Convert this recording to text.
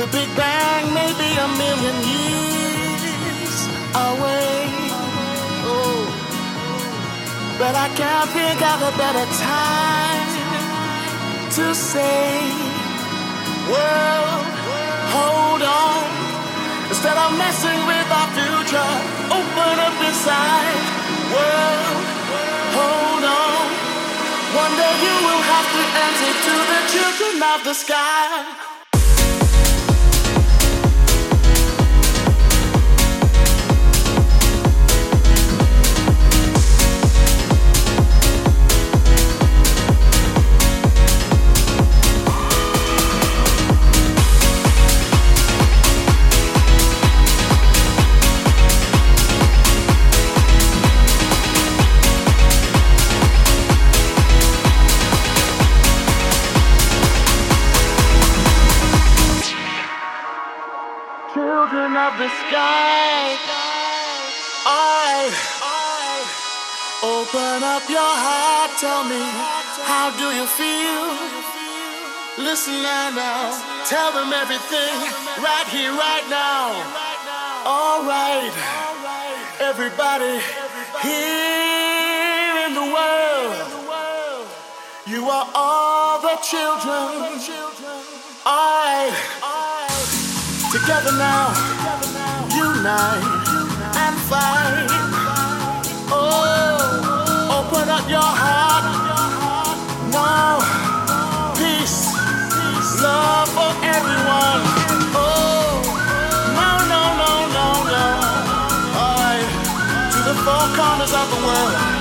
The Big Bang may be a million years away. Oh, but I can't think of a better time to say. World, hold on. Instead of messing with our future, open up inside. World, hold on. One day you will have to answer to the children of the sky. Of the sky. I, open up your heart. Tell me, how do you feel? Listen now, now. Tell them everything right here, right now. All right, everybody here in the world. You are all the children. I, together now unite and fight. Oh, open up your heart. No, peace, love for everyone. Oh, no, no, no, no, no. All right, to the four corners of the world.